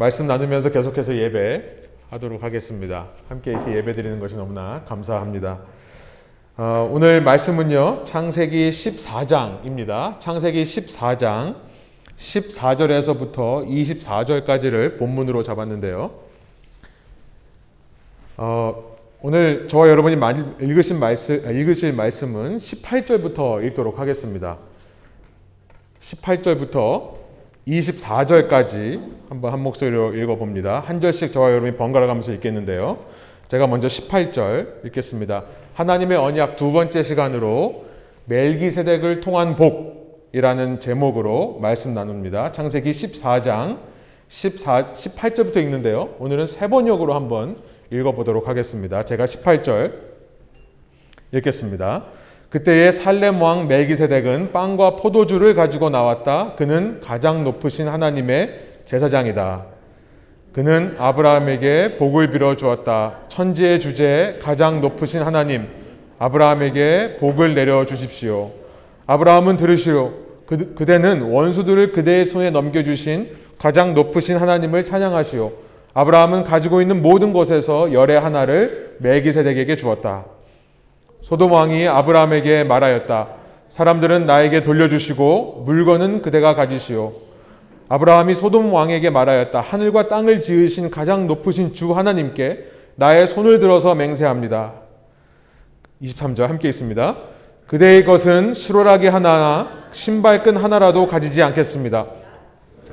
말씀 나누면서 계속해서 예배 하도록 하겠습니다. 함께 이렇게 예배 드리는 것이 너무나 감사합니다. 어, 오늘 말씀은요, 창세기 14장입니다. 창세기 14장 14절에서부터 24절까지를 본문으로 잡았는데요. 어, 오늘 저와 여러분이 읽으신 말씀, 읽으실 말씀은 18절부터 읽도록 하겠습니다. 18절부터 24절까지 한번 한 목소리로 읽어봅니다. 한 절씩 저와 여러분이 번갈아 가면서 읽겠는데요. 제가 먼저 18절 읽겠습니다. 하나님의 언약 두 번째 시간으로 멜기세덱을 통한 복이라는 제목으로 말씀 나눕니다. 창세기 14장 14, 18절부터 읽는데요. 오늘은 세 번역으로 한번 읽어보도록 하겠습니다. 제가 18절 읽겠습니다. 그때의 살렘 왕 멜기세덱은 빵과 포도주를 가지고 나왔다. 그는 가장 높으신 하나님의 제사장이다. 그는 아브라함에게 복을 빌어 주었다. 천지의 주제 가장 높으신 하나님 아브라함에게 복을 내려 주십시오. 아브라함은 들으시오. 그, 그대는 원수들을 그대의 손에 넘겨주신 가장 높으신 하나님을 찬양하시오. 아브라함은 가지고 있는 모든 것에서 열의 하나를 멜기세덱에게 주었다. 소돔 왕이 아브라함에게 말하였다. 사람들은 나에게 돌려주시고 물건은 그대가 가지시오. 아브라함이 소돔 왕에게 말하였다. 하늘과 땅을 지으신 가장 높으신 주 하나님께 나의 손을 들어서 맹세합니다. 23절 함께 있습니다. 그대의 것은 실오라기 하나, 신발끈 하나라도 가지지 않겠습니다.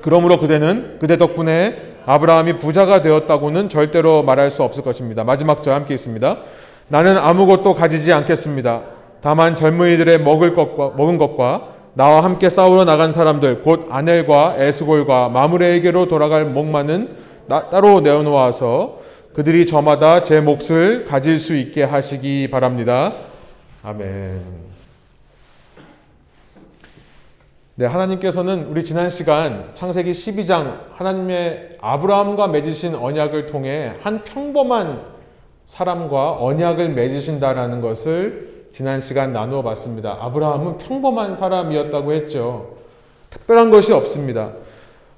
그러므로 그대는 그대 덕분에 아브라함이 부자가 되었다고는 절대로 말할 수 없을 것입니다. 마지막 절 함께 있습니다. 나는 아무것도 가지지 않겠습니다. 다만 젊은이들의 먹을 것과, 먹은 것과 나와 함께 싸우러 나간 사람들, 곧 아넬과 에스골과 마무레에게로 돌아갈 목마는 따로 내어놓아서 그들이 저마다 제 몫을 가질 수 있게 하시기 바랍니다. 아멘. 네, 하나님께서는 우리 지난 시간 창세기 12장 하나님의 아브라함과 맺으신 언약을 통해 한 평범한 사람과 언약을 맺으신다라는 것을 지난 시간 나누어 봤습니다. 아브라함은 평범한 사람이었다고 했죠. 특별한 것이 없습니다.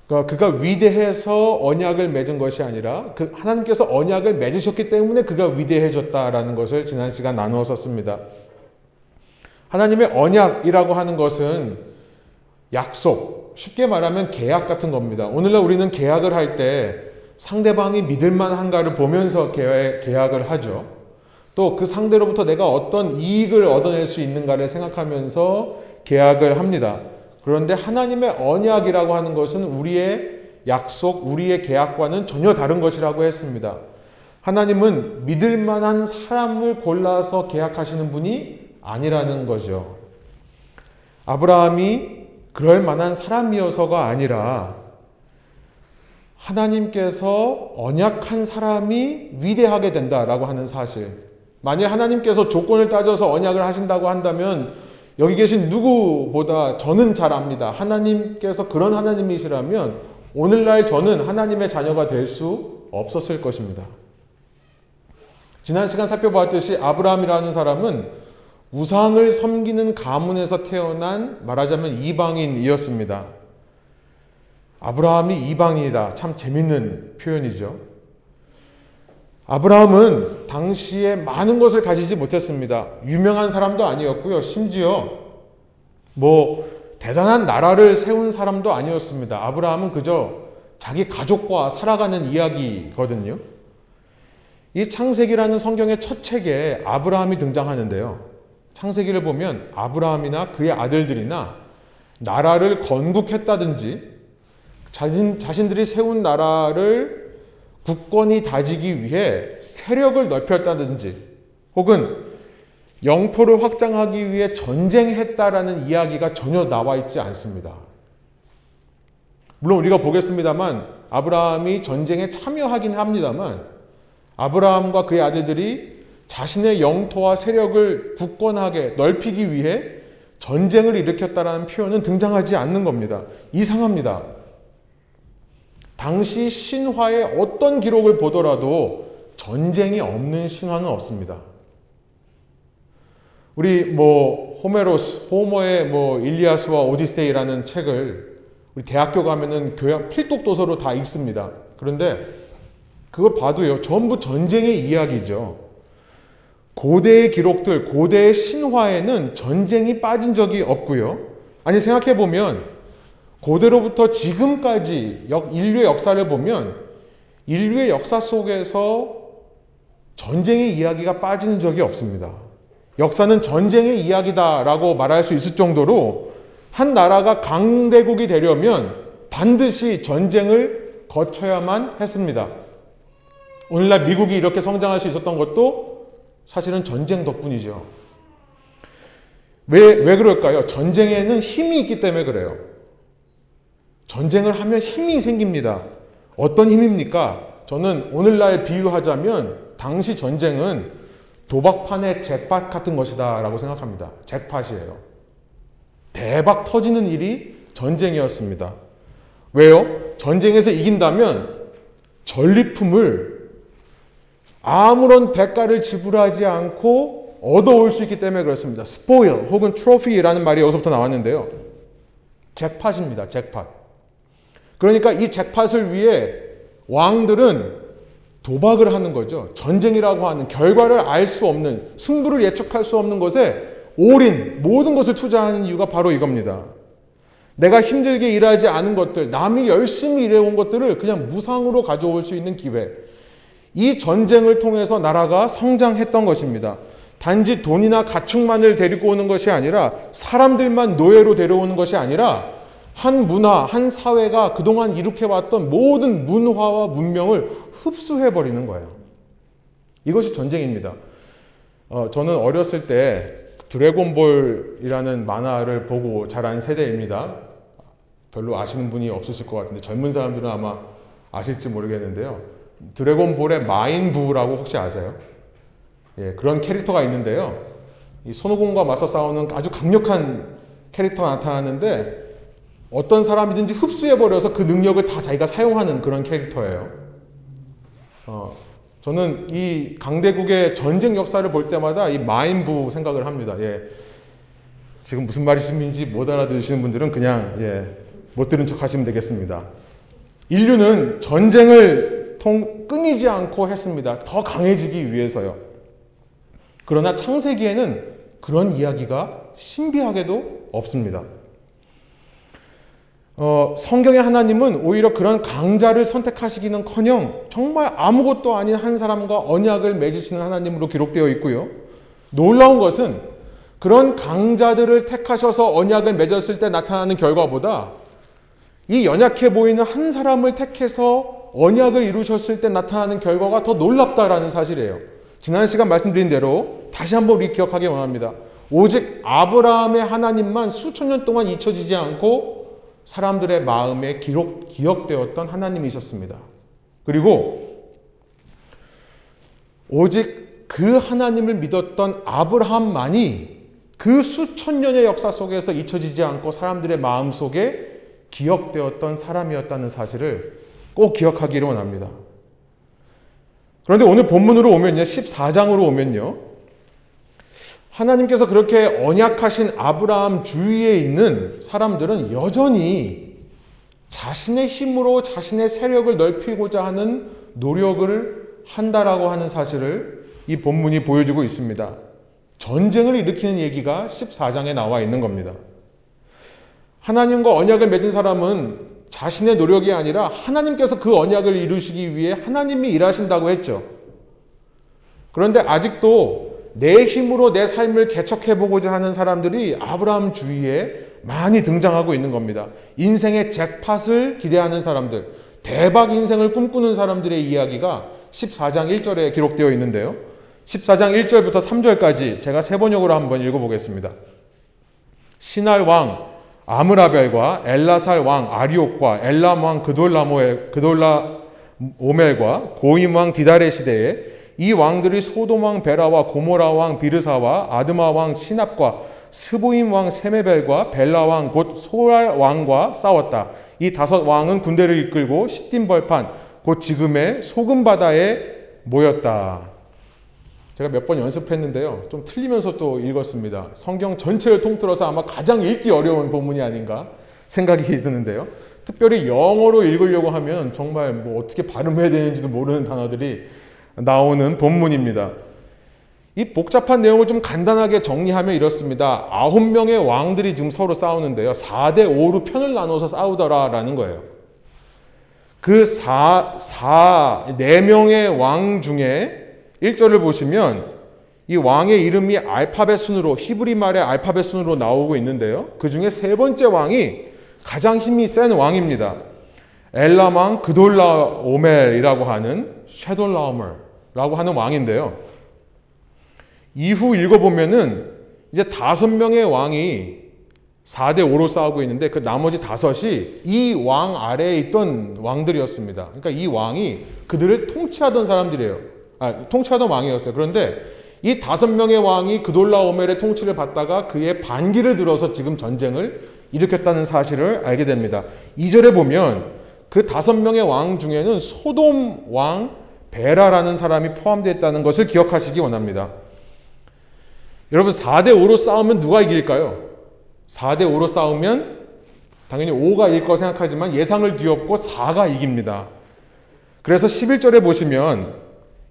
그러니까 그가 위대해서 언약을 맺은 것이 아니라 그 하나님께서 언약을 맺으셨기 때문에 그가 위대해졌다라는 것을 지난 시간 나누었었습니다. 하나님의 언약이라고 하는 것은 약속, 쉽게 말하면 계약 같은 겁니다. 오늘날 우리는 계약을 할 때 상대방이 믿을만한가를 보면서 계약을 하죠. 또 그 상대로부터 내가 어떤 이익을 얻어낼 수 있는가를 생각하면서 계약을 합니다. 그런데 하나님의 언약이라고 하는 것은 우리의 약속, 우리의 계약과는 전혀 다른 것이라고 했습니다. 하나님은 믿을 만한 사람을 골라서 계약하시는 분이 아니라는 거죠. 아브라함이 그럴 만한 사람이어서가 아니라 하나님께서 언약한 사람이 위대하게 된다라고 하는 사실. 만일 하나님께서 조건을 따져서 언약을 하신다고 한다면 여기 계신 누구보다 저는 잘 압니다. 하나님께서 그런 하나님이시라면 오늘날 저는 하나님의 자녀가 될 수 없었을 것입니다. 지난 시간 살펴보았듯이 아브라함이라는 사람은 우상을 섬기는 가문에서 태어난 말하자면 이방인이었습니다. 아브라함이 이방인이다. 참 재밌는 표현이죠. 아브라함은 당시에 많은 것을 가지지 못했습니다. 유명한 사람도 아니었고요. 심지어 뭐 대단한 나라를 세운 사람도 아니었습니다. 아브라함은 그저 자기 가족과 살아가는 이야기거든요. 이 창세기라는 성경의 첫 책에 아브라함이 등장하는데요. 창세기를 보면 아브라함이나 그의 아들들이나 나라를 건국했다든지 자신, 자신들이 세운 나라를 국권이 다지기 위해 세력을 넓혔다든지 혹은 영토를 확장하기 위해 전쟁했다라는 이야기가 전혀 나와 있지 않습니다. 물론 우리가 보겠습니다만 아브라함이 전쟁에 참여하긴 합니다만 아브라함과 그의 아들들이 자신의 영토와 세력을 굳건하게 넓히기 위해 전쟁을 일으켰다라는 표현은 등장하지 않는 겁니다. 이상합니다. 당시 신화의 어떤 기록을 보더라도 전쟁이 없는 신화는 없습니다. 우리 뭐 호메로스, 호머의 뭐 일리아스와 오디세이라는 책을 우리 대학교 가면은 교양 필독 도서로 다 읽습니다. 그런데 그걸 봐도요, 전부 전쟁의 이야기죠. 고대의 기록들, 고대의 신화에는 전쟁이 빠진 적이 없고요. 아니 생각해 보면 고대로부터 지금까지 인류의 역사를 보면 인류의 역사 속에서 전쟁의 이야기가 빠지는 적이 없습니다. 역사는 전쟁의 이야기다라고 말할 수 있을 정도로 한 나라가 강대국이 되려면 반드시 전쟁을 거쳐야만 했습니다. 오늘날 미국이 이렇게 성장할 수 있었던 것도 사실은 전쟁 덕분이죠. 왜, 왜 그럴까요? 전쟁에는 힘이 있기 때문에 그래요. 전쟁을 하면 힘이 생깁니다. 어떤 힘입니까? 저는 오늘날 비유하자면 당시 전쟁은 도박판의 잭팟 같은 것이다 라고 생각합니다. 잭팟이에요. 대박 터지는 일이 전쟁이었습니다. 왜요? 전쟁에서 이긴다면 전리품을 아무런 대가를 지불하지 않고 얻어올 수 있기 때문에 그렇습니다. 스포일 혹은 트로피라는 말이 여기서부터 나왔는데요. 잭팟입니다. 잭팟. 그러니까 이 잭팟을 위해 왕들은 도박을 하는 거죠. 전쟁이라고 하는 결과를 알 수 없는 승부를 예측할 수 없는 것에 올인 모든 것을 투자하는 이유가 바로 이겁니다. 내가 힘들게 일하지 않은 것들, 남이 열심히 일해온 것들을 그냥 무상으로 가져올 수 있는 기회. 이 전쟁을 통해서 나라가 성장했던 것입니다. 단지 돈이나 가축만을 데리고 오는 것이 아니라 사람들만 노예로 데려오는 것이 아니라 한 문화, 한 사회가 그동안 이룩해왔던 모든 문화와 문명을 흡수해버리는 거예요. 이것이 전쟁입니다. 어, 저는 어렸을 때 드래곤볼이라는 만화를 보고 자란 세대입니다. 별로 아시는 분이 없으실 것 같은데 젊은 사람들은 아마 아실지 모르겠는데요. 드래곤볼의 마인부라고 혹시 아세요? 예, 그런 캐릭터가 있는데요. 이 손오공과 맞서 싸우는 아주 강력한 캐릭터가 나타나는데 어떤 사람이든지 흡수해버려서 그 능력을 다 자기가 사용하는 그런 캐릭터예요. 어, 저는 이 강대국의 전쟁 역사를 볼 때마다 이 마인부 생각을 합니다. 예. 지금 무슨 말이신지 못 알아들으시는 분들은 그냥 예, 못 들은 척 하시면 되겠습니다. 인류는 전쟁을 통, 끊이지 않고 했습니다. 더 강해지기 위해서요. 그러나 창세기에는 그런 이야기가 신비하게도 없습니다. 어, 성경의 하나님은 오히려 그런 강자를 선택하시기는 커녕 정말 아무것도 아닌 한 사람과 언약을 맺으시는 하나님으로 기록되어 있고요. 놀라운 것은 그런 강자들을 택하셔서 언약을 맺었을 때 나타나는 결과보다 이 연약해 보이는 한 사람을 택해서 언약을 이루셨을 때 나타나는 결과가 더 놀랍다라는 사실이에요. 지난 시간 말씀드린 대로 다시 한번 기억하기 원합니다. 오직 아브라함의 하나님만 수천 년 동안 잊혀지지 않고 사람들의 마음에 기록, 기억되었던 하나님이셨습니다. 그리고 오직 그 하나님을 믿었던 아브라함만이 그 수천 년의 역사 속에서 잊혀지지 않고 사람들의 마음 속에 기억되었던 사람이었다는 사실을 꼭 기억하기를 원합니다. 그런데 오늘 본문으로 오면요, 14장으로 오면요, 하나님께서 그렇게 언약하신 아브라함 주위에 있는 사람들은 여전히 자신의 힘으로 자신의 세력을 넓히고자 하는 노력을 한다라고 하는 사실을 이 본문이 보여주고 있습니다. 전쟁을 일으키는 얘기가 14장에 나와 있는 겁니다. 하나님과 언약을 맺은 사람은 자신의 노력이 아니라 하나님께서 그 언약을 이루시기 위해 하나님이 일하신다고 했죠. 그런데 아직도 내 힘으로 내 삶을 개척해 보고자 하는 사람들이 아브라함 주위에 많이 등장하고 있는 겁니다. 인생의 잭팟을 기대하는 사람들, 대박 인생을 꿈꾸는 사람들의 이야기가 14장 1절에 기록되어 있는데요. 14장 1절부터 3절까지 제가 세 번역으로 한번 읽어보겠습니다. 신할 왕 아므라벨과 엘라살 왕 아리옥과 엘람 왕 그돌라모엘, 그돌라 오멜과 고임 왕 디다레 시대에 이 왕들이 소돔 왕 베라와 고모라 왕 비르사와 아드마 왕 시납과 스보임 왕 세메벨과 벨라 왕 곧 소랄 왕과 싸웠다. 이 다섯 왕은 군대를 이끌고 시딤 벌판 곧 지금의 소금 바다에 모였다. 제가 몇 번 연습했는데요. 좀 틀리면서 또 읽었습니다. 성경 전체를 통틀어서 아마 가장 읽기 어려운 본문이 아닌가 생각이 드는데요. 특별히 영어로 읽으려고 하면 정말 뭐 어떻게 발음해야 되는지도 모르는 단어들이 나오는 본문입니다. 이 복잡한 내용을 좀 간단하게 정리하면 이렇습니다. 아홉 명의 왕들이 지금 서로 싸우는데요. 4대 5로 편을 나눠서 싸우더라라는 거예요. 그 4, 4, 4명의 왕 중에 1절을 보시면 이 왕의 이름이 알파벳 순으로, 히브리 말의 알파벳 순으로 나오고 있는데요. 그 중에 세 번째 왕이 가장 힘이 센 왕입니다. 엘라망 그돌라 오멜이라고 하는 쉐돌라오멜 라고 하는 왕인데요. 이후 읽어보면은 이제 다섯 명의 왕이 4대 5로 싸우고 있는데 그 나머지 다섯이 이 왕 아래에 있던 왕들이었습니다. 그러니까 이 왕이 그들을 통치하던 사람들이에요. 아, 통치하던 왕이었어요. 그런데 이 다섯 명의 왕이 그돌라오멜의 통치를 받다가 그의 반기를 들어서 지금 전쟁을 일으켰다는 사실을 알게 됩니다. 2절에 보면 그 다섯 명의 왕 중에는 소돔 왕 베라라는 사람이 포함되어 있다는 것을 기억하시기 원합니다. 여러분 4대 5로 싸우면 누가 이길까요? 4대 5로 싸우면 당연히 5가 이길 거 생각하지만 예상을 뒤엎고 4가 이깁니다. 그래서 11절에 보시면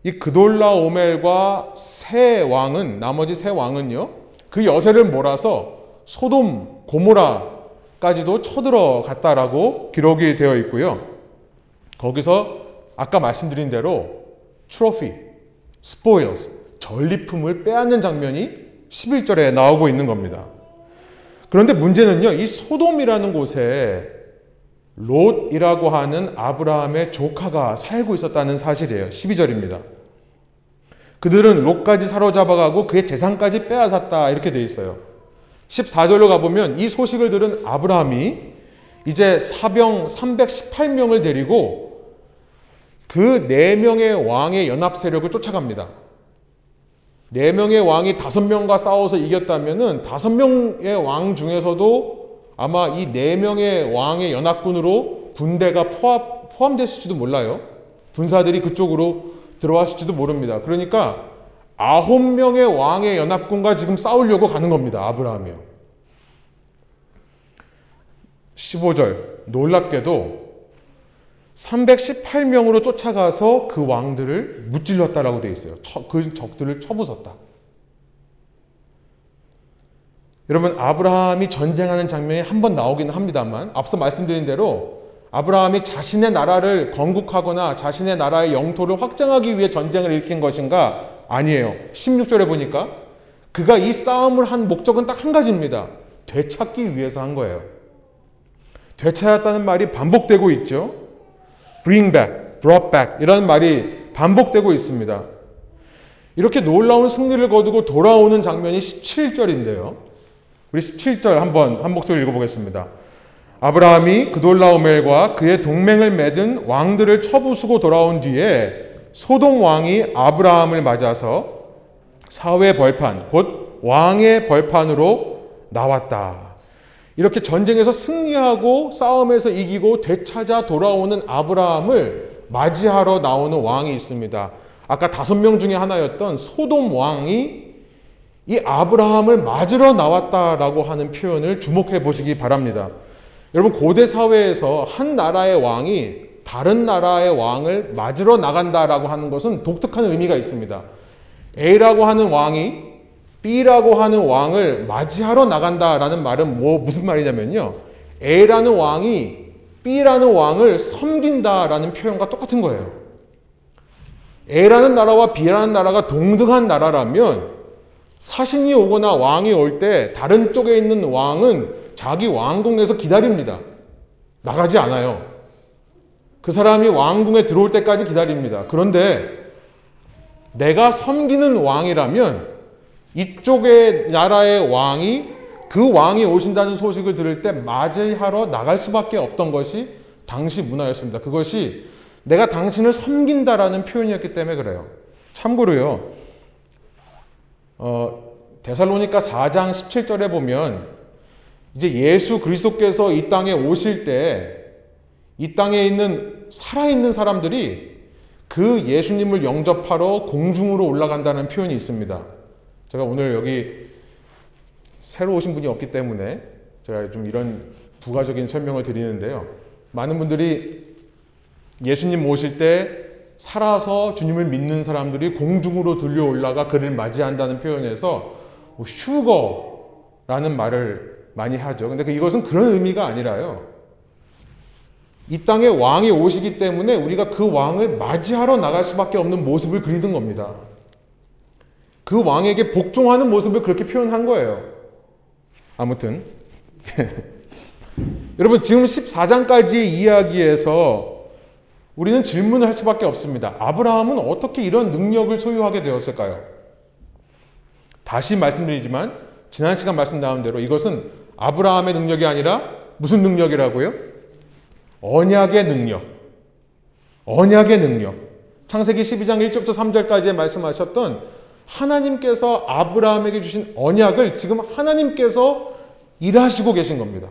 이 그돌라 오멜과 세 왕은 나머지 세 왕은요. 그 여세를 몰아서 소돔 고모라까지도 쳐들어갔다라고 기록이 되어 있고요. 거기서 아까 말씀드린 대로 트로피, 스포일스, 전리품을 빼앗는 장면이 11절에 나오고 있는 겁니다. 그런데 문제는요, 이 소돔이라는 곳에 롯이라고 하는 아브라함의 조카가 살고 있었다는 사실이에요. 12절입니다. 그들은 롯까지 사로잡아가고 그의 재산까지 빼앗았다. 이렇게 돼 있어요. 14절로 가보면 이 소식을 들은 아브라함이 이제 사병 318명을 데리고 그 4명의 왕의 연합 세력을 쫓아갑니다. 네 명의 왕이 다섯 명과 싸워서 이겼다면은 다섯 명의 왕 중에서도 아마 이 네 명의 왕의 연합군으로 군대가 포함, 포함됐을지도 몰라요. 군사들이 그쪽으로 들어왔을지도 모릅니다. 그러니까 아홉 명의 왕의 연합군과 지금 싸우려고 가는 겁니다. 아브라함이요. 15절 놀랍게도 318명으로 쫓아가서 그 왕들을 무찔렀다라고 되어 있어요. 그 적들을 쳐부쉈다. 여러분 아브라함이 전쟁하는 장면이 한 번 나오기는 합니다만 앞서 말씀드린 대로 아브라함이 자신의 나라를 건국하거나 자신의 나라의 영토를 확장하기 위해 전쟁을 일으킨 것인가? 아니에요. 16절에 보니까 그가 이 싸움을 한 목적은 딱 한 가지입니다. 되찾기 위해서 한 거예요. 되찾았다는 말이 반복되고 있죠. Bring back, brought back 이라는 말이 반복되고 있습니다. 이렇게 놀라운 승리를 거두고 돌아오는 장면이 17절인데요. 우리 17절 한번 한 목소리 읽어보겠습니다. 아브라함이 그돌라오멜과 그의 동맹을 맺은 왕들을 쳐부수고 돌아온 뒤에 소동 왕이 아브라함을 맞아서 사회 벌판, 곧 왕의 벌판으로 나왔다. 이렇게 전쟁에서 승리하고 싸움에서 이기고 되찾아 돌아오는 아브라함을 맞이하러 나오는 왕이 있습니다. 아까 다섯 명 중에 하나였던 소돔 왕이 이 아브라함을 맞으러 나왔다라고 하는 표현을 주목해 보시기 바랍니다. 여러분 고대 사회에서 한 나라의 왕이 다른 나라의 왕을 맞으러 나간다라고 하는 것은 독특한 의미가 있습니다. A라고 하는 왕이 B라고 하는 왕을 맞이하러 나간다라는 말은 뭐 무슨 말이냐면요. A라는 왕이 B라는 왕을 섬긴다라는 표현과 똑같은 거예요. A라는 나라와 B라는 나라가 동등한 나라라면 사신이 오거나 왕이 올 때 다른 쪽에 있는 왕은 자기 왕궁에서 기다립니다. 나가지 않아요. 그 사람이 왕궁에 들어올 때까지 기다립니다. 그런데 내가 섬기는 왕이라면 이쪽의 나라의 왕이 그 왕이 오신다는 소식을 들을 때 맞이하러 나갈 수밖에 없던 것이 당시 문화였습니다. 그것이 내가 당신을 섬긴다라는 표현이었기 때문에 그래요. 참고로요. 어, 데살로니가 4장 17절에 보면 이제 예수 그리스도께서 이 땅에 오실 때 이 땅에 있는 살아있는 사람들이 그 예수님을 영접하러 공중으로 올라간다는 표현이 있습니다. 제가 오늘 여기 새로 오신 분이 없기 때문에 제가 좀 이런 부가적인 설명을 드리는데요. 많은 분들이 예수님 모실 때 살아서 주님을 믿는 사람들이 공중으로 들려 올라가 그를 맞이한다는 표현에서 뭐 휴거라는 말을 많이 하죠. 근데 그 이것은 그런 의미가 아니라요. 이 땅에 왕이 오시기 때문에 우리가 그 왕을 맞이하러 나갈 수밖에 없는 모습을 그리는 겁니다. 그 왕에게 복종하는 모습을 그렇게 표현한 거예요. 아무튼 여러분 지금 14장까지의 이야기에서 우리는 질문을 할 수밖에 없습니다. 아브라함은 어떻게 이런 능력을 소유하게 되었을까요? 다시 말씀드리지만 지난 시간 말씀 나온 대로 이것은 아브라함의 능력이 아니라 무슨 능력이라고요? 언약의 능력. 언약의 능력. 창세기 12장 1절부터 3절까지 말씀하셨던 하나님께서 아브라함에게 주신 언약을 지금 하나님께서 일하시고 계신 겁니다.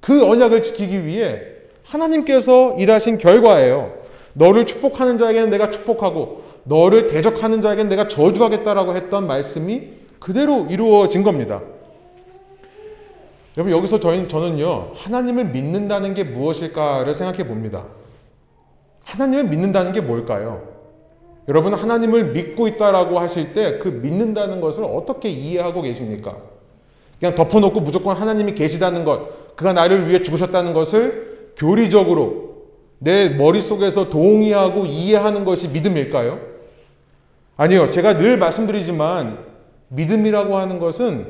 그 언약을 지키기 위해 하나님께서 일하신 결과예요. 너를 축복하는 자에게는 내가 축복하고 너를 대적하는 자에게는 내가 저주하겠다라고 했던 말씀이 그대로 이루어진 겁니다. 여러분 여기서 저희, 저는요 하나님을 믿는다는 게 무엇일까를 생각해 봅니다. 하나님을 믿는다는 게 뭘까요? 여러분 하나님을 믿고 있다라고 하실 때 그 믿는다는 것을 어떻게 이해하고 계십니까? 그냥 덮어놓고 무조건 하나님이 계시다는 것, 그가 나를 위해 죽으셨다는 것을 교리적으로 내 머릿속에서 동의하고 이해하는 것이 믿음일까요? 아니요. 제가 늘 말씀드리지만 믿음이라고 하는 것은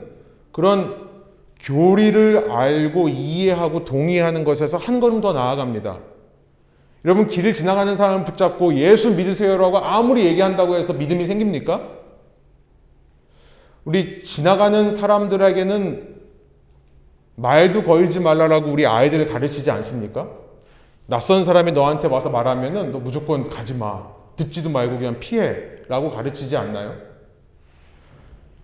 그런 교리를 알고 이해하고 동의하는 것에서 한 걸음 더 나아갑니다. 여러분 길을 지나가는 사람을 붙잡고 예수 믿으세요라고 아무리 얘기한다고 해서 믿음이 생깁니까? 우리 지나가는 사람들에게는 말도 걸지 말라라고 우리 아이들을 가르치지 않습니까? 낯선 사람이 너한테 와서 말하면은 너 무조건 가지 마. 듣지도 말고 그냥 피해. 라고 가르치지 않나요?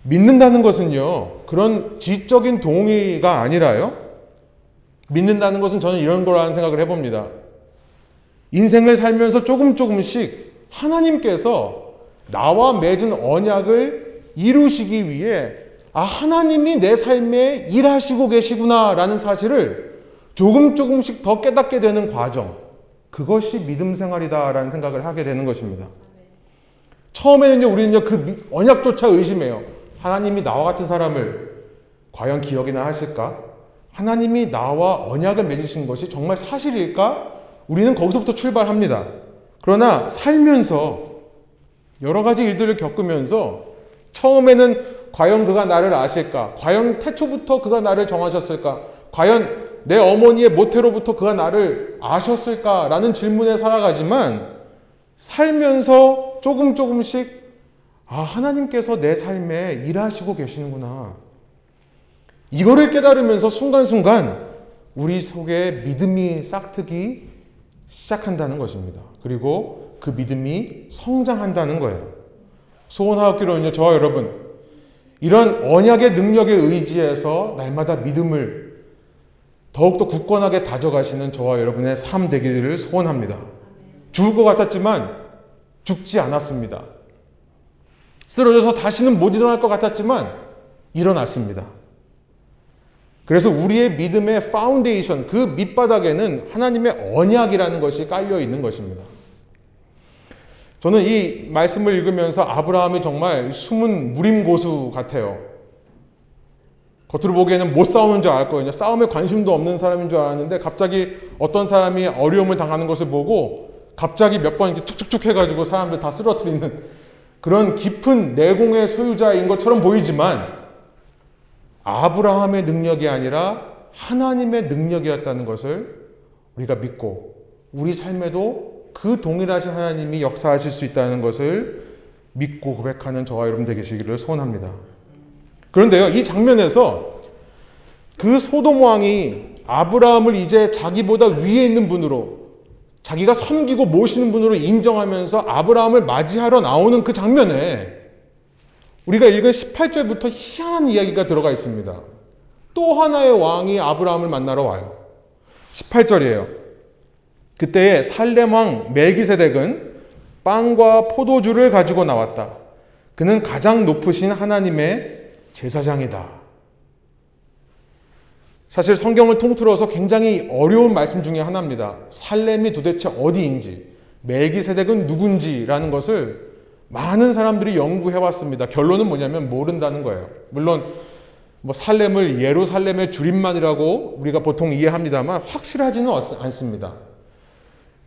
믿는다는 것은요, 그런 지적인 동의가 아니라요, 믿는다는 것은 저는 이런 거라는 생각을 해 봅니다. 인생을 살면서 조금 조금씩 하나님께서 나와 맺은 언약을 이루시기 위해 아, 하나님이 내 삶에 일하시고 계시구나라는 사실을 조금 조금씩 더 깨닫게 되는 과정. 그것이 믿음 생활이다라는 생각을 하게 되는 것입니다. 처음에는요, 우리는요, 그 언약조차 의심해요. 하나님이 나와 같은 사람을 과연 기억이나 하실까? 하나님이 나와 언약을 맺으신 것이 정말 사실일까? 우리는 거기서부터 출발합니다. 그러나 살면서 여러 가지 일들을 겪으면서 처음에는 과연 그가 나를 아실까? 과연 태초부터 그가 나를 정하셨을까? 과연 내 어머니의 모태로부터 그가 나를 아셨을까? 라는 질문에 살아가지만 살면서 조금 조금씩 아, 하나님께서 내 삶에 일하시고 계시는구나. 이거를 깨달으면서 순간순간 우리 속에 믿음이 싹트기 시작한다는 것입니다. 그리고 그 믿음이 성장한다는 거예요. 소원하옵기로는요, 저와 여러분, 이런 언약의 능력에 의지해서 날마다 믿음을 더욱더 굳건하게 다져가시는 저와 여러분의 삶 되기를 소원합니다. 죽을 것 같았지만 죽지 않았습니다. 쓰러져서 다시는 못 일어날 것 같았지만 일어났습니다. 그래서 우리의 믿음의 파운데이션, 그 밑바닥에는 하나님의 언약이라는 것이 깔려 있는 것입니다. 저는 이 말씀을 읽으면서 아브라함이 정말 숨은 무림고수 같아요. 겉으로 보기에는 못 싸우는 줄 알거든요. 싸움에 관심도 없는 사람인 줄 알았는데 갑자기 어떤 사람이 어려움을 당하는 것을 보고 갑자기 몇 번 이렇게 툭툭툭 해가지고 사람들 다 쓰러뜨리는 그런 깊은 내공의 소유자인 것처럼 보이지만 아브라함의 능력이 아니라 하나님의 능력이었다는 것을 우리가 믿고 우리 삶에도 그 동일하신 하나님이 역사하실 수 있다는 것을 믿고 고백하는 저와 여러분 되시기를 소원합니다. 그런데요, 이 장면에서 그 소돔 왕이 아브라함을 이제 자기보다 위에 있는 분으로 자기가 섬기고 모시는 분으로 인정하면서 아브라함을 맞이하러 나오는 그 장면에 우리가 읽은 18절부터 희한한 이야기가 들어가 있습니다. 또 하나의 왕이 아브라함을 만나러 와요. 18절이에요. 그때에 살렘 왕 멜기세덱은 빵과 포도주를 가지고 나왔다. 그는 가장 높으신 하나님의 제사장이다. 사실 성경을 통틀어서 굉장히 어려운 말씀 중에 하나입니다. 살렘이 도대체 어디인지, 멜기세덱은 누군지라는 것을 많은 사람들이 연구해 왔습니다. 결론은 뭐냐면 모른다는 거예요. 물론 뭐 살렘을 예루살렘의 줄임말이라고 우리가 보통 이해합니다만 확실하지는 않습니다.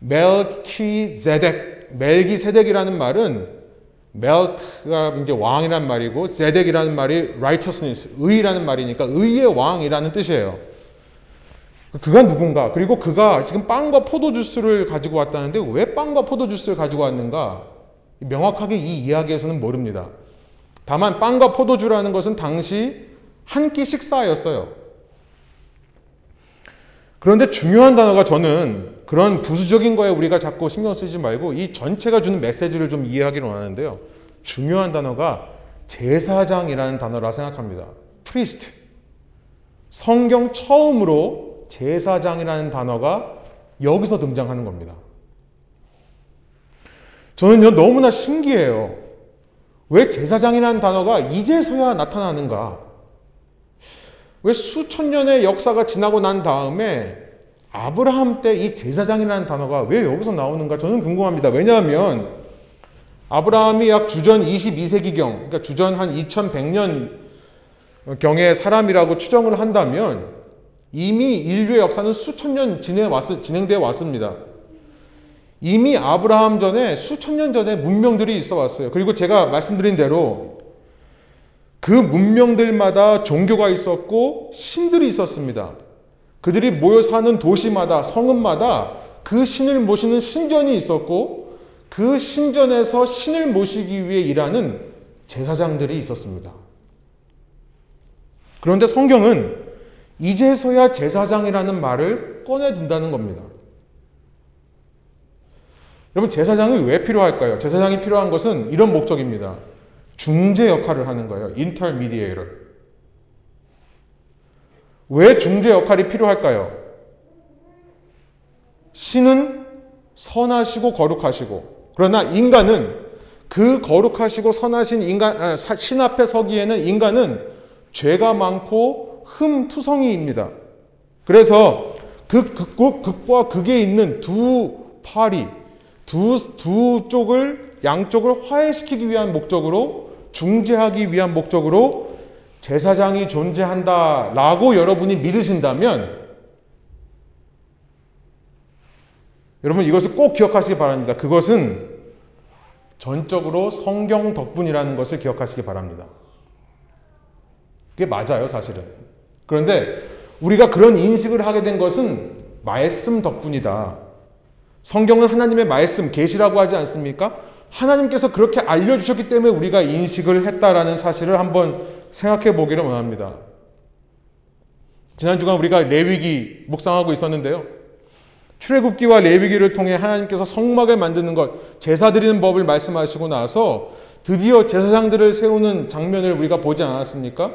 멜키세덱, 멜기세덱이라는 말은 멜크가 이제 왕이란 말이고 세덱이라는 말이 righteousness, 의라는 말이니까 의의 왕이라는 뜻이에요. 그가 누군가? 그리고 그가 지금 빵과 포도주스를 가지고 왔다는데 왜 빵과 포도주스를 가지고 왔는가? 명확하게 이 이야기에서는 모릅니다. 다만 빵과 포도주라는 것은 당시 한 끼 식사였어요. 그런데 중요한 단어가 저는 그런 부수적인 거에 우리가 자꾸 신경 쓰지 말고 이 전체가 주는 메시지를 좀 이해하기를 원하는데요. 중요한 단어가 제사장이라는 단어라 생각합니다. priest. 성경 처음으로 제사장이라는 단어가 여기서 등장하는 겁니다. 저는요, 너무나 신기해요. 왜 제사장이라는 단어가 이제서야 나타나는가? 왜 수천 년의 역사가 지나고 난 다음에 아브라함 때 이 제사장이라는 단어가 왜 여기서 나오는가 저는 궁금합니다. 왜냐하면 아브라함이 약 주전 22세기경, 그러니까 주전 한 2100년 경의 사람이라고 추정을 한다면 이미 인류의 역사는 수천 년 진행되어 왔습니다. 이미 아브라함 전에 수천 년 전에 문명들이 있어 왔어요. 그리고 제가 말씀드린 대로 그 문명들마다 종교가 있었고 신들이 있었습니다. 그들이 모여 사는 도시마다 성읍마다 그 신을 모시는 신전이 있었고 그 신전에서 신을 모시기 위해 일하는 제사장들이 있었습니다. 그런데 성경은 이제서야 제사장이라는 말을 꺼내든다는 겁니다. 여러분, 제사장이 왜 필요할까요? 제사장이 필요한 것은 이런 목적입니다. 중재 역할을 하는 거예요. intermediator. 왜 중재 역할이 필요할까요? 신은 선하시고 거룩하시고, 그러나 인간은 그 거룩하시고 선하신 인간, 아, 신 앞에 서기에는 인간은 죄가 많고 흠투성이입니다. 그래서 그 극, 극과 극에 있는 두 파리, 두, 두 쪽을, 양쪽을 화해시키기 위한 목적으로, 중재하기 위한 목적으로 제사장이 존재한다 라고 여러분이 믿으신다면, 여러분 이것을 꼭 기억하시기 바랍니다. 그것은 전적으로 성경 덕분이라는 것을 기억하시기 바랍니다. 그게 맞아요, 사실은. 그런데 우리가 그런 인식을 하게 된 것은 말씀 덕분이다. 성경은 하나님의 말씀, 계시라고 하지 않습니까? 하나님께서 그렇게 알려주셨기 때문에 우리가 인식을 했다라는 사실을 한번 생각해 보기를 원합니다. 지난 주간 우리가 레위기 묵상하고 있었는데요. 출애굽기와 레위기를 통해 하나님께서 성막을 만드는 것, 제사 드리는 법을 말씀하시고 나서 드디어 제사장들을 세우는 장면을 우리가 보지 않았습니까?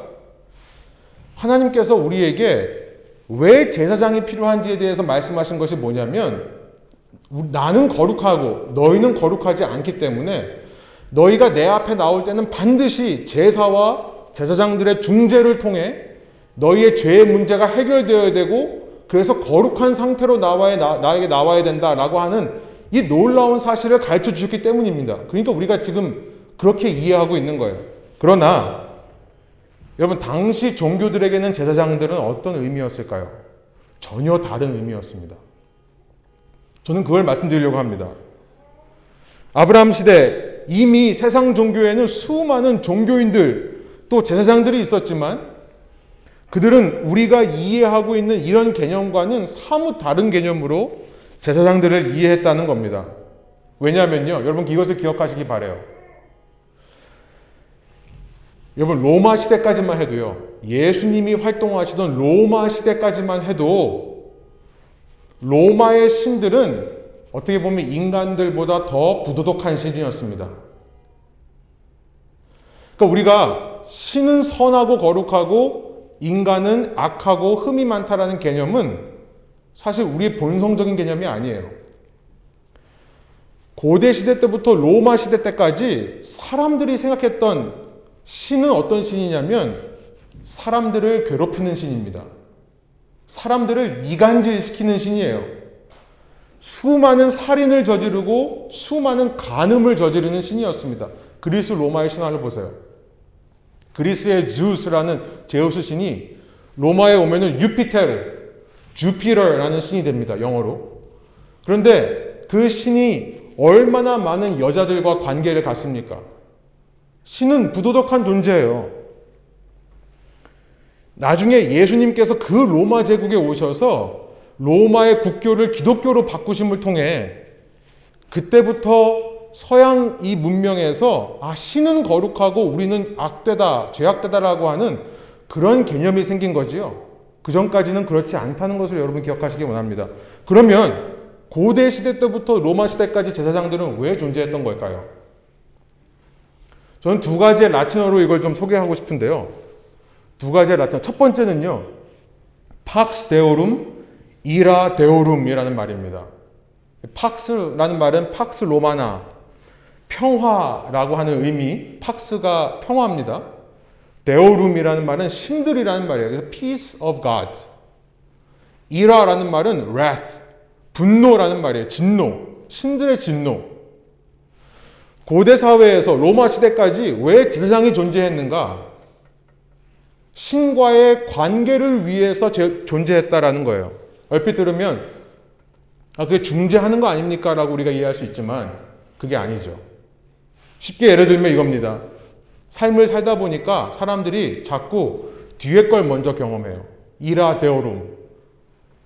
하나님께서 우리에게 왜 제사장이 필요한지에 대해서 말씀하신 것이 뭐냐면 나는 거룩하고 너희는 거룩하지 않기 때문에 너희가 내 앞에 나올 때는 반드시 제사와 제사장들의 중재를 통해 너희의 죄의 문제가 해결되어야 되고 그래서 거룩한 상태로 나와야, 나, 에게 나와야 된다라고 하는 이 놀라운 사실을 가르쳐 주셨기 때문입니다. 그러니까 우리가 지금 그렇게 이해하고 있는 거예요. 그러나 여러분 당시 종교들에게는 제사장들은 어떤 의미였을까요? 전혀 다른 의미였습니다. 저는 그걸 말씀드리려고 합니다. 아브라함 시대 이미 세상 종교에는 수많은 종교인들 또 제사장들이 있었지만 그들은 우리가 이해하고 있는 이런 개념과는 사뭇 다른 개념으로 제사장들을 이해했다는 겁니다. 왜냐하면요. 여러분 이것을 기억하시기 바래요. 여러분 로마 시대까지만 해도요. 예수님이 활동하시던 로마 시대까지만 해도 로마의 신들은 어떻게 보면 인간들보다 더 부도덕한 신이었습니다. 그러니까 우리가 신은 선하고 거룩하고 인간은 악하고 흠이 많다라는 개념은 사실 우리의 본성적인 개념이 아니에요. 고대 시대 때부터 로마 시대 때까지 사람들이 생각했던 신은 어떤 신이냐면 사람들을 괴롭히는 신입니다. 사람들을 이간질시키는 신이에요. 수많은 살인을 저지르고 수많은 간음을 저지르는 신이었습니다. 그리스 로마의 신화를 보세요. 그리스의 주스라는 제우스 신이 로마에 오면은 유피테르, 주피터라는 신이 됩니다. 영어로. 그런데 그 신이 얼마나 많은 여자들과 관계를 갖습니까? 신은 부도덕한 존재예요. 나중에 예수님께서 그 로마 제국에 오셔서 로마의 국교를 기독교로 바꾸심을 통해 그때부터 서양 이 문명에서 아 신은 거룩하고 우리는 악되다, 죄악되다라고 하는 그런 개념이 생긴 거지요. 그 전까지는 그렇지 않다는 것을 여러분 기억하시기 원합니다. 그러면 고대 시대 때부터 로마 시대까지 제사장들은 왜 존재했던 걸까요? 저는 두 가지의 라틴어로 이걸 좀 소개하고 싶은데요. 두 가지의 라틴어. 첫 번째는요. 팍스 데오룸, 이라 데오룸이라는 말입니다. 팍스라는 말은 팍스 로마나, 평화라고 하는 의미, 팍스가 평화입니다. 데오룸이라는 말은 신들이라는 말이에요. 그래서 peace of God. 이라라는 말은 wrath, 분노라는 말이에요. 진노, 신들의 진노. 고대 사회에서 로마 시대까지 왜 제사장이 존재했는가? 신과의 관계를 위해서 존재했다라는 거예요. 얼핏 들으면 아 그게 중재하는 거 아닙니까? 라고 우리가 이해할 수 있지만 그게 아니죠. 쉽게 예를 들면 이겁니다. 삶을 살다 보니까 사람들이 자꾸 뒤에 걸 먼저 경험해요. 이라 데오룸.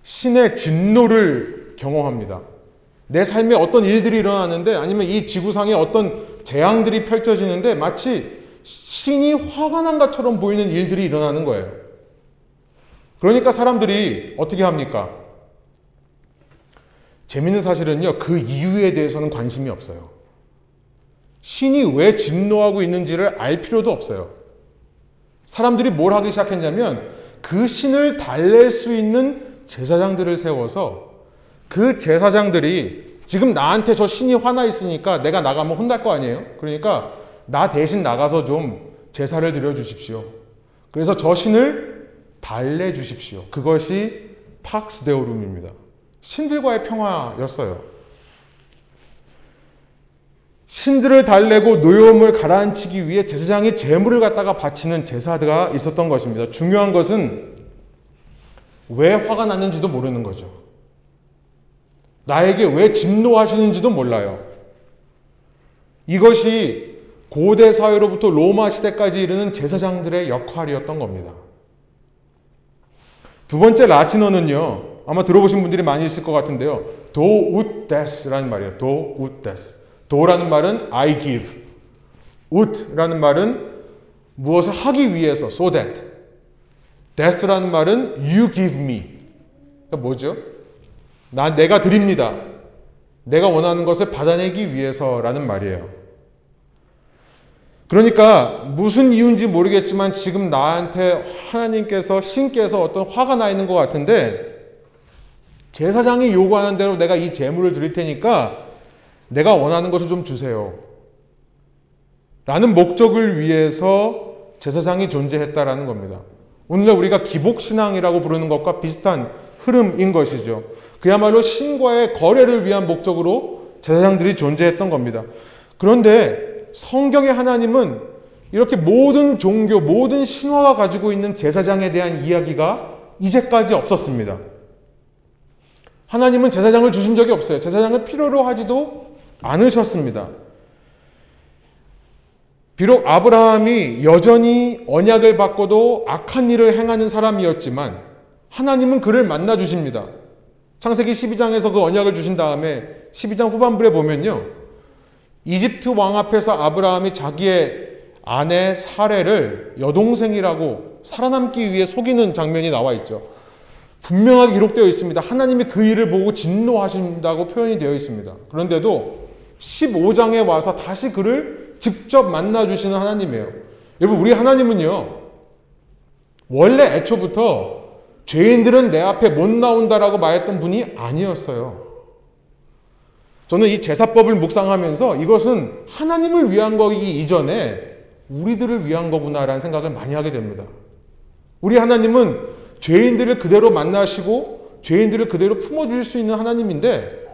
신의 진노를 경험합니다. 내 삶에 어떤 일들이 일어나는데 아니면 이 지구상에 어떤 재앙들이 펼쳐지는데 마치 신이 화가 난 것처럼 보이는 일들이 일어나는 거예요. 그러니까 사람들이 어떻게 합니까? 재밌는 사실은요, 그 이유에 대해서는 관심이 없어요. 신이 왜 진노하고 있는지를 알 필요도 없어요. 사람들이 뭘 하기 시작했냐면 그 신을 달랠 수 있는 제사장들을 세워서 그 제사장들이 지금 나한테 저 신이 화나 있으니까 내가 나가면 혼날 거 아니에요? 그러니까 나 대신 나가서 좀 제사를 드려 주십시오. 그래서 저 신을 달래 주십시오. 그것이 팍스 데오룸입니다. 신들과의 평화였어요. 신들을 달래고 노여움을 가라앉히기 위해 제사장이 재물을 갖다가 바치는 제사가 있었던 것입니다. 중요한 것은 왜 화가 났는지도 모르는 거죠. 나에게 왜 진노하시는지도 몰라요. 이것이 고대 사회로부터 로마 시대까지 이르는 제사장들의 역할이었던 겁니다. 두 번째 라틴어는요. 아마 들어보신 분들이 많이 있을 것 같은데요. 도우데스라는 말이에요. 도우데스. 도라는 말은 I give. ut라는 말은 무엇을 하기 위해서 so that. des라는 말은 you give me. 그러니까 뭐죠? 나 내가 드립니다. 내가 원하는 것을 받아내기 위해서라는 말이에요. 그러니까 무슨 이유인지 모르겠지만 지금 나한테 하나님께서 신께서 어떤 화가 나 있는 것 같은데 제사장이 요구하는 대로 내가 이 재물을 드릴 테니까 내가 원하는 것을 좀 주세요. 라는 목적을 위해서 제사장이 존재했다라는 겁니다. 오늘날 우리가 기복신앙이라고 부르는 것과 비슷한 흐름인 것이죠. 그야말로 신과의 거래를 위한 목적으로 제사장들이 존재했던 겁니다. 그런데 성경의 하나님은 이렇게 모든 종교, 모든 신화가 가지고 있는 제사장에 대한 이야기가 이제까지 없었습니다. 하나님은 제사장을 주신 적이 없어요. 제사장을 필요로 하지도 않으셨습니다. 비록 아브라함이 여전히 언약을 받고도 악한 일을 행하는 사람이었지만 하나님은 그를 만나 주십니다. 창세기 12장에서 그 언약을 주신 다음에 12장 후반부에 보면요. 이집트 왕 앞에서 아브라함이 자기의 아내 사례를 여동생이라고 살아남기 위해 속이는 장면이 나와 있죠. 분명하게 기록되어 있습니다. 하나님이 그 일을 보고 진노하신다고 표현이 되어 있습니다. 그런데도 15장에 와서 다시 그를 직접 만나주시는 하나님이에요. 여러분, 우리 하나님은요, 원래 애초부터 죄인들은 내 앞에 못 나온다라고 말했던 분이 아니었어요. 저는 이 제사법을 묵상하면서 이것은 하나님을 위한 거기 이전에 우리들을 위한 거구나라는 생각을 많이 하게 됩니다. 우리 하나님은 죄인들을 그대로 만나시고 죄인들을 그대로 품어주실 수 있는 하나님인데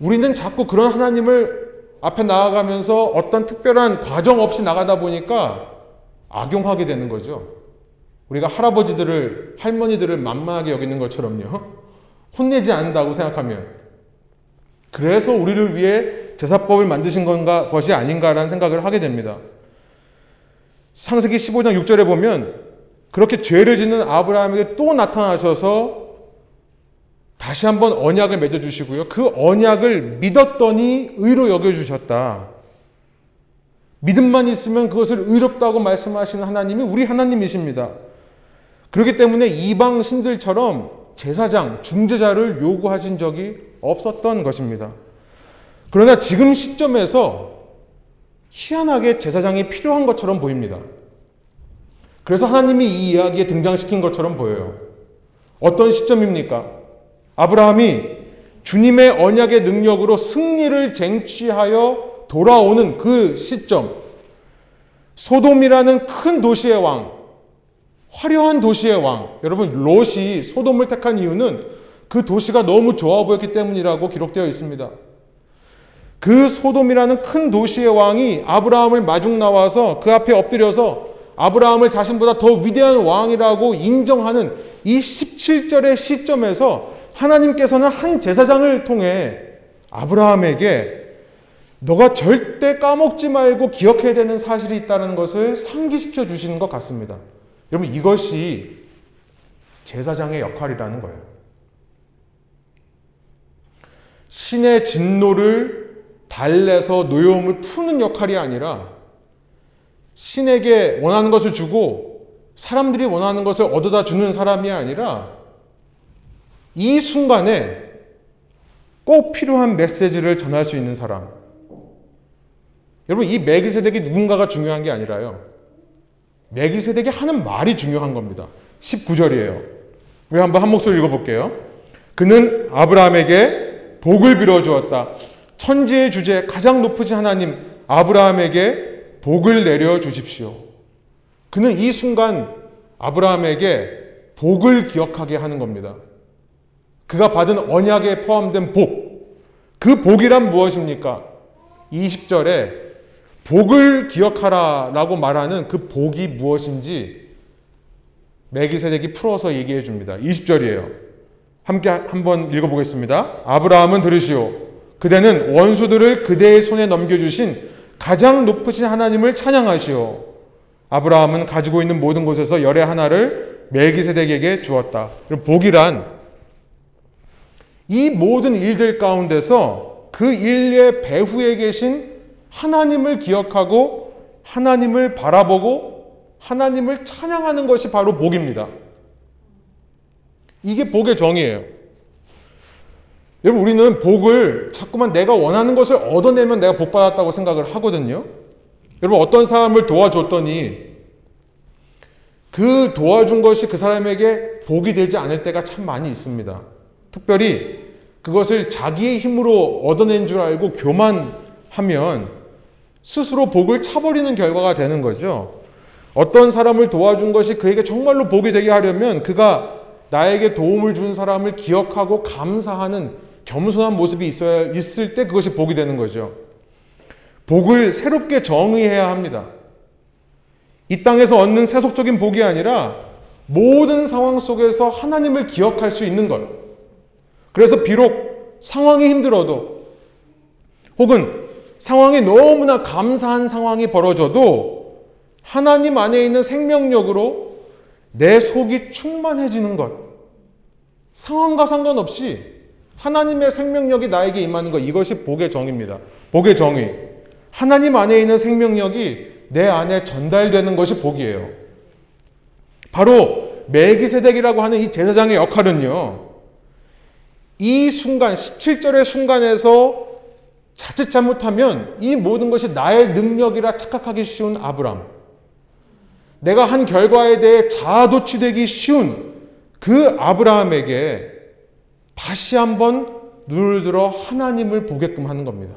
우리는 자꾸 그런 하나님을 앞에 나아가면서 어떤 특별한 과정 없이 나가다 보니까 악용하게 되는 거죠. 우리가 할아버지들을, 할머니들을 만만하게 여기는 것처럼요. 혼내지 않는다고 생각하면. 그래서 우리를 위해 제사법을 만드신 건가, 것이 아닌가라는 생각을 하게 됩니다. 상세기 15장 6절에 보면 그렇게 죄를 짓는 아브라함에게 또 나타나셔서 다시 한번 언약을 맺어 주시고요. 그 언약을 믿었더니 의로 여겨 주셨다. 믿음만 있으면 그것을 의롭다고 말씀하시는 하나님이 우리 하나님이십니다. 그렇기 때문에 이방 신들처럼 제사장, 중재자를 요구하신 적이 없었던 것입니다. 그러나 지금 시점에서 희한하게 제사장이 필요한 것처럼 보입니다. 그래서 하나님이 이 이야기에 등장시킨 것처럼 보여요. 어떤 시점입니까? 아브라함이 주님의 언약의 능력으로 승리를 쟁취하여 돌아오는 그 시점. 소돔이라는 큰 도시의 왕, 화려한 도시의 왕. 여러분, 롯이 소돔을 택한 이유는 그 도시가 너무 좋아 보였기 때문이라고 기록되어 있습니다. 그 소돔이라는 큰 도시의 왕이 아브라함을 마중 나와서 그 앞에 엎드려서 아브라함을 자신보다 더 위대한 왕이라고 인정하는 이 17절의 시점에서 하나님께서는 한 제사장을 통해 아브라함에게 너가 절대 까먹지 말고 기억해야 되는 사실이 있다는 것을 상기시켜 주시는 것 같습니다. 여러분 이것이 제사장의 역할이라는 거예요. 신의 진노를 달래서 노여움을 푸는 역할이 아니라 신에게 원하는 것을 주고 사람들이 원하는 것을 얻어다 주는 사람이 아니라 이 순간에 꼭 필요한 메시지를 전할 수 있는 사람. 여러분 이 메기세덱이 누군가가 중요한 게 아니라요. 메기세덱이 하는 말이 중요한 겁니다. 19절이에요. 우리 한번 한 목소리 읽어볼게요. 그는 아브라함에게 복을 빌어 주었다. 천지의 주제 가장 높으신 하나님 아브라함에게 복을 내려 주십시오. 그는 이 순간 아브라함에게 복을 기억하게 하는 겁니다. 그가 받은 언약에 포함된 복. 그 복이란 무엇입니까? 20절에 복을 기억하라 라고 말하는 그 복이 무엇인지 메기세덱이 풀어서 얘기해 줍니다. 20절이에요. 함께 한번 읽어보겠습니다. 아브라함은 들으시오. 그대는 원수들을 그대의 손에 넘겨주신 가장 높으신 하나님을 찬양하시오. 아브라함은 가지고 있는 모든 곳에서 열의 하나를 멜기세덱에게 주었다. 그럼 복이란 이 모든 일들 가운데서 그 일의 배후에 계신 하나님을 기억하고 하나님을 바라보고 하나님을 찬양하는 것이 바로 복입니다. 이게 복의 정의예요. 여러분 우리는 복을 자꾸만 내가 원하는 것을 얻어내면 내가 복 받았다고 생각을 하거든요. 여러분 어떤 사람을 도와줬더니 그 도와준 것이 그 사람에게 복이 되지 않을 때가 참 많이 있습니다. 특별히 그것을 자기의 힘으로 얻어낸 줄 알고 교만하면 스스로 복을 차버리는 결과가 되는 거죠. 어떤 사람을 도와준 것이 그에게 정말로 복이 되게 하려면 그가 나에게 도움을 준 사람을 기억하고 감사하는 겸손한 모습이 있어야 있을 때 그것이 복이 되는 거죠. 복을 새롭게 정의해야 합니다. 이 땅에서 얻는 세속적인 복이 아니라 모든 상황 속에서 하나님을 기억할 수 있는 것. 그래서 비록 상황이 힘들어도 혹은 상황이 너무나 감사한 상황이 벌어져도 하나님 안에 있는 생명력으로 내 속이 충만해지는 것. 상황과 상관없이 하나님의 생명력이 나에게 임하는 것 이것이 복의 정입니다. 복의 정의. 하나님 안에 있는 생명력이 내 안에 전달되는 것이 복이에요. 바로 멜기세덱이라고 하는 이 제사장의 역할은요. 이 순간 17절의 순간에서 자칫 잘못하면 이 모든 것이 나의 능력이라 착각하기 쉬운 아브람. 내가 한 결과에 대해 자아도취되기 쉬운 그 아브라함에게 다시 한번 눈을 들어 하나님을 보게끔 하는 겁니다.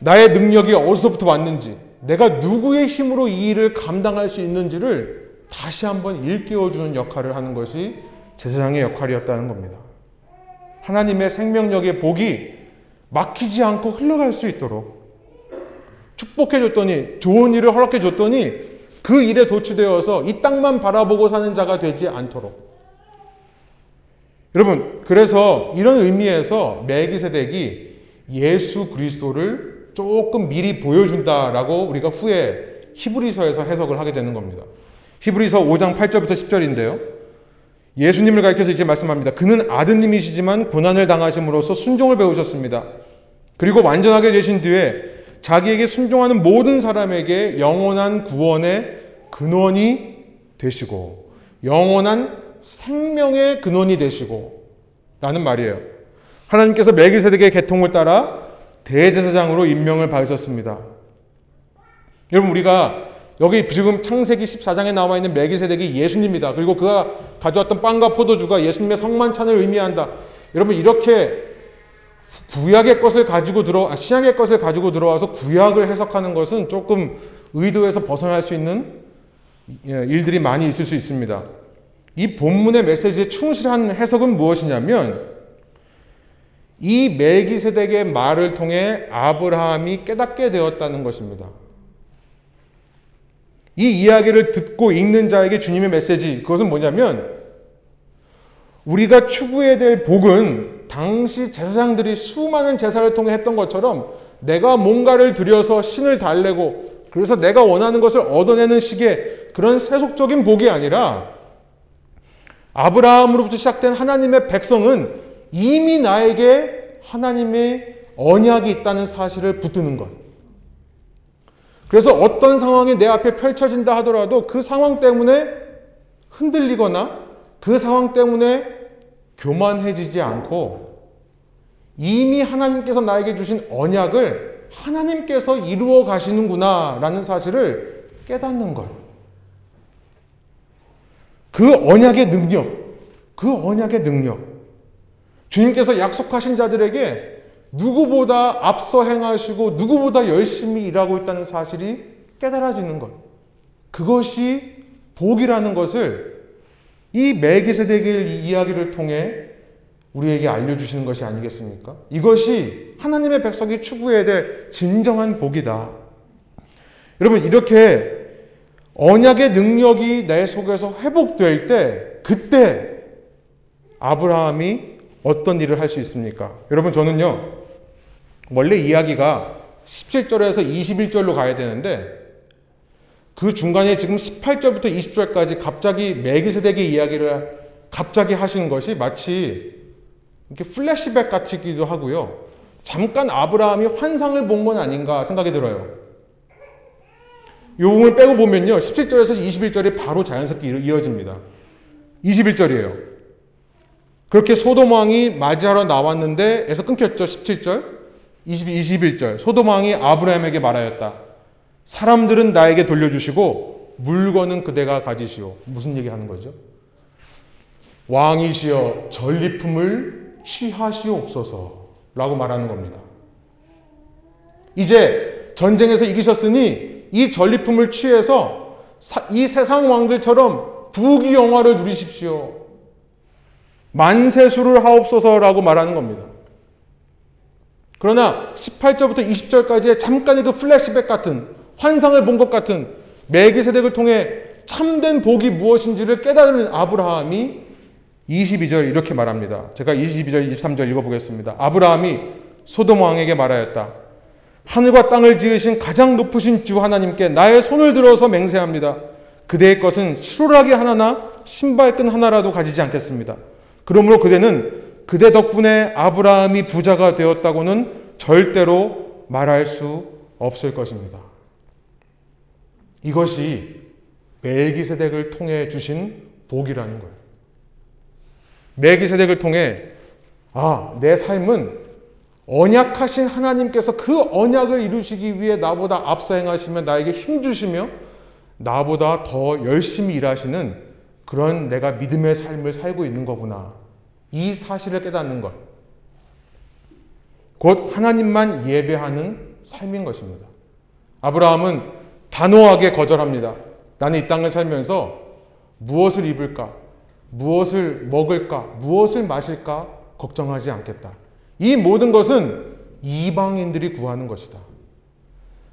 나의 능력이 어디서부터 왔는지, 내가 누구의 힘으로 이 일을 감당할 수 있는지를 다시 한번 일깨워주는 역할을 하는 것이 제사장의 역할이었다는 겁니다. 하나님의 생명력의 복이 막히지 않고 흘러갈 수 있도록 축복해 줬더니 좋은 일을 허락해 줬더니 그 일에 도취되어서 이 땅만 바라보고 사는 자가 되지 않도록 여러분 그래서 이런 의미에서 멜기세덱이 예수 그리스도를 조금 미리 보여준다라고 우리가 후에 히브리서에서 해석을 하게 되는 겁니다. 히브리서 5장 8절부터 10절인데요. 예수님을 가리켜서 이렇게 말씀합니다. 그는 아드님이시지만 고난을 당하심으로써 순종을 배우셨습니다. 그리고 완전하게 되신 뒤에 자기에게 순종하는 모든 사람에게 영원한 구원의 근원이 되시고 영원한 생명의 근원이 되시고 라는 말이에요. 하나님께서 멜기세덱의 계통을 따라 대제사장으로 임명을 받으셨습니다. 여러분 우리가 여기 지금 창세기 14장에 나와 있는 멜기세덱이 예수님이다. 그리고 그가 가져왔던 빵과 포도주가 예수님의 성만찬을 의미한다. 여러분 이렇게 구약의 것을 가지고 들어 아, 신약의 것을 가지고 들어와서 구약을 해석하는 것은 조금 의도에서 벗어날 수 있는 예, 일들이 많이 있을 수 있습니다. 이 본문의 메시지에 충실한 해석은 무엇이냐면 이 멜기세덱의 말을 통해 아브라함이 깨닫게 되었다는 것입니다. 이 이야기를 듣고 읽는 자에게 주님의 메시지, 그것은 뭐냐면, 우리가 추구해야 될 복은 당시 제사장들이 수많은 제사를 통해 했던 것처럼 내가 뭔가를 들여서 신을 달래고 그래서 내가 원하는 것을 얻어내는 식의 그런 세속적인 복이 아니라 아브라함으로부터 시작된 하나님의 백성은 이미 나에게 하나님의 언약이 있다는 사실을 붙드는 것. 그래서 어떤 상황이 내 앞에 펼쳐진다 하더라도 그 상황 때문에 흔들리거나 그 상황 때문에 교만해지지 않고 이미 하나님께서 나에게 주신 언약을 하나님께서 이루어 가시는구나 라는 사실을 깨닫는 것. 그 언약의 능력, 그 언약의 능력. 주님께서 약속하신 자들에게 누구보다 앞서 행하시고 누구보다 열심히 일하고 있다는 사실이 깨달아지는 것. 그것이 복이라는 것을 이 멜기세덱의 이야기를 통해 우리에게 알려주시는 것이 아니겠습니까? 이것이 하나님의 백성이 추구해야 될 진정한 복이다. 여러분, 이렇게 언약의 능력이 내 속에서 회복될 때, 그때 아브라함이 어떤 일을 할 수 있습니까? 여러분, 저는요, 원래 이야기가 17절에서 21절로 가야 되는데 그 중간에 지금 18절부터 20절까지 갑자기 멜기세덱의 이야기를 갑자기 하시는 것이 마치 이렇게 플래시백 같기도 하고요. 잠깐 아브라함이 환상을 본 건 아닌가 생각이 들어요. 요 부분을 빼고 보면요. 17절에서 21절이 바로 자연스럽게 이어집니다. 21절이에요. 그렇게 소돔왕이 맞이하러 나왔는데 에서 끊겼죠. 17절. 21절 소돔왕이 아브라함에게 말하였다. 사람들은 나에게 돌려주시고 물건은 그대가 가지시오. 무슨 얘기 하는 거죠? 왕이시여 전리품을 취하시옵소서 라고 말하는 겁니다. 이제 전쟁에서 이기셨으니 이 전리품을 취해서 이 세상 왕들처럼 부귀 영화를 누리십시오. 만세수를 하옵소서라고 말하는 겁니다. 그러나 18절부터 20절까지의 잠깐의 그 플래시백 같은 환상을 본 것 같은 매기세덱을 통해 참된 복이 무엇인지를 깨달은 아브라함이 22절 이렇게 말합니다. 제가 22절, 23절 읽어보겠습니다. 아브라함이 소돔 왕에게 말하였다. 하늘과 땅을 지으신 가장 높으신 주 하나님께 나의 손을 들어서 맹세합니다. 그대의 것은 실오라기 하나나 신발끈 하나라도 가지지 않겠습니다. 그러므로 그대는 그대 덕분에 아브라함이 부자가 되었다고는 절대로 말할 수 없을 것입니다. 이것이 멜기세덱을 통해 주신 복이라는 거예요. 멜기세덱을 통해 아, 내 삶은 언약하신 하나님께서 그 언약을 이루시기 위해 나보다 앞서 행하시며 나에게 힘 주시며 나보다 더 열심히 일하시는 그런 내가 믿음의 삶을 살고 있는 거구나. 이 사실을 깨닫는 것. 곧 하나님만 예배하는 삶인 것입니다. 아브라함은 단호하게 거절합니다. 나는 이 땅을 살면서 무엇을 입을까, 무엇을 먹을까, 무엇을 마실까 걱정하지 않겠다. 이 모든 것은 이방인들이 구하는 것이다.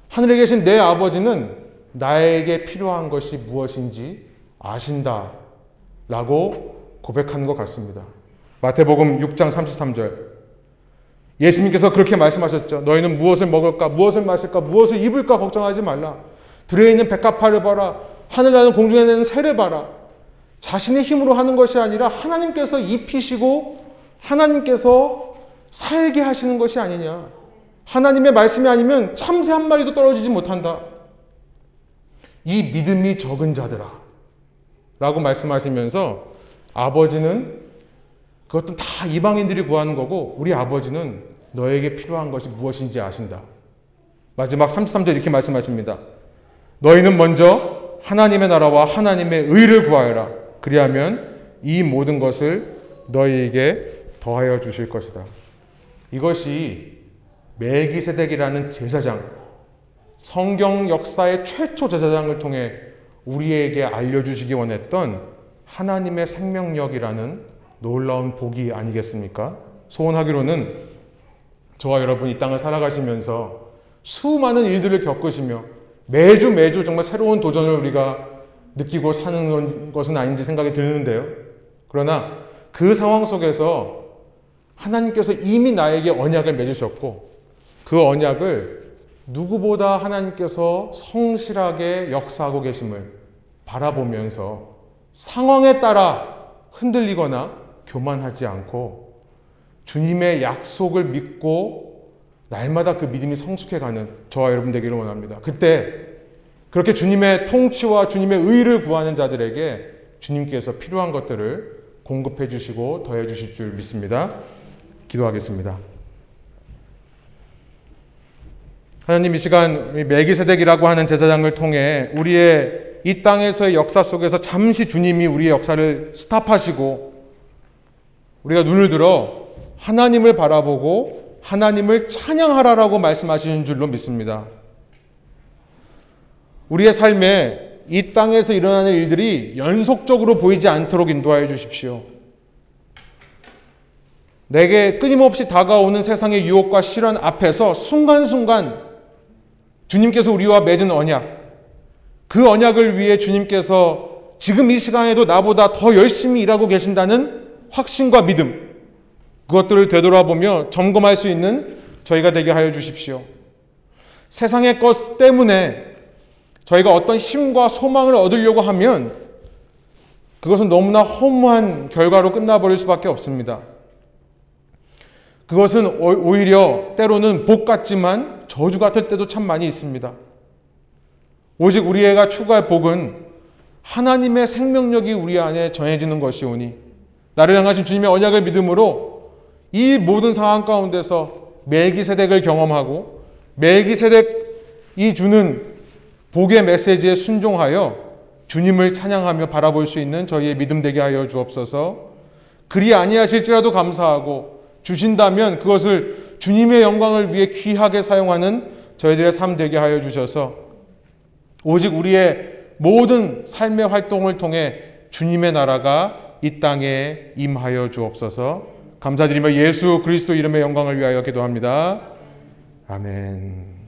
하늘에 계신 내 아버지는 나에게 필요한 것이 무엇인지 아신다. 라고 고백하는 것 같습니다. 마태복음 6장 33절. 예수님께서 그렇게 말씀하셨죠. 너희는 무엇을 먹을까, 무엇을 마실까, 무엇을 입을까 걱정하지 말라. 들에 있는 백합화를 봐라. 하늘 나는 공중에 있는 새를 봐라. 자신의 힘으로 하는 것이 아니라 하나님께서 입히시고 하나님께서 살게 하시는 것이 아니냐. 하나님의 말씀이 아니면 참새 한 마리도 떨어지지 못한다. 이 믿음이 적은 자들아. 라고 말씀하시면서 아버지는 그것도 다 이방인들이 구하는 거고 우리 아버지는 너에게 필요한 것이 무엇인지 아신다. 마지막 33절 이렇게 말씀하십니다. 너희는 먼저 하나님의 나라와 하나님의 의를 구하여라. 그리하면 이 모든 것을 너희에게 더하여 주실 것이다. 이것이 멜기세덱이라는 제사장, 성경 역사의 최초 제사장을 통해 우리에게 알려주시기 원했던 하나님의 생명력이라는 놀라운 복이 아니겠습니까? 소원하기로는 저와 여러분 이 땅을 살아가시면서 수많은 일들을 겪으시며 매주 매주 정말 새로운 도전을 우리가 느끼고 사는 것은 아닌지 생각이 드는데요. 그러나 그 상황 속에서 하나님께서 이미 나에게 언약을 맺으셨고 그 언약을 누구보다 하나님께서 성실하게 역사하고 계심을 바라보면서 상황에 따라 흔들리거나 교만하지 않고 주님의 약속을 믿고 날마다 그 믿음이 성숙해가는 저와 여러분 되기를 원합니다. 그때 그렇게 주님의 통치와 주님의 의를 구하는 자들에게 주님께서 필요한 것들을 공급해 주시고 더해 주실 줄 믿습니다. 기도하겠습니다. 하나님 이 시간 멜기세덱이라고 하는 제사장을 통해 우리의 이 땅에서의 역사 속에서 잠시 주님이 우리의 역사를 스탑하시고 우리가 눈을 들어 하나님을 바라보고 하나님을 찬양하라라고 말씀하시는 줄로 믿습니다. 우리의 삶에 이 땅에서 일어나는 일들이 연속적으로 보이지 않도록 인도하여 주십시오. 내게 끊임없이 다가오는 세상의 유혹과 실현 앞에서 순간순간 주님께서 우리와 맺은 언약, 그 언약을 위해 주님께서 지금 이 시간에도 나보다 더 열심히 일하고 계신다는 확신과 믿음, 그것들을 되돌아보며 점검할 수 있는 저희가 되게 하여 주십시오. 세상의 것 때문에 저희가 어떤 힘과 소망을 얻으려고 하면 그것은 너무나 허무한 결과로 끝나버릴 수밖에 없습니다. 그것은 오히려 때로는 복 같지만 저주 같을 때도 참 많이 있습니다. 오직 우리가 추구할 복은 하나님의 생명력이 우리 안에 정해지는 것이오니 나를 향하신 주님의 언약을 믿음으로 이 모든 상황 가운데서 멜기세덱을 경험하고 멜기세덱이 주는 복의 메시지에 순종하여 주님을 찬양하며 바라볼 수 있는 저희의 믿음 되게 하여 주옵소서. 그리 아니하실지라도 감사하고 주신다면 그것을 주님의 영광을 위해 귀하게 사용하는 저희들의 삶 되게 하여 주셔서 오직 우리의 모든 삶의 활동을 통해 주님의 나라가 이 땅에 임하여 주옵소서. 감사드리며 예수 그리스도 이름의 영광을 위하여 기도합니다. 아멘.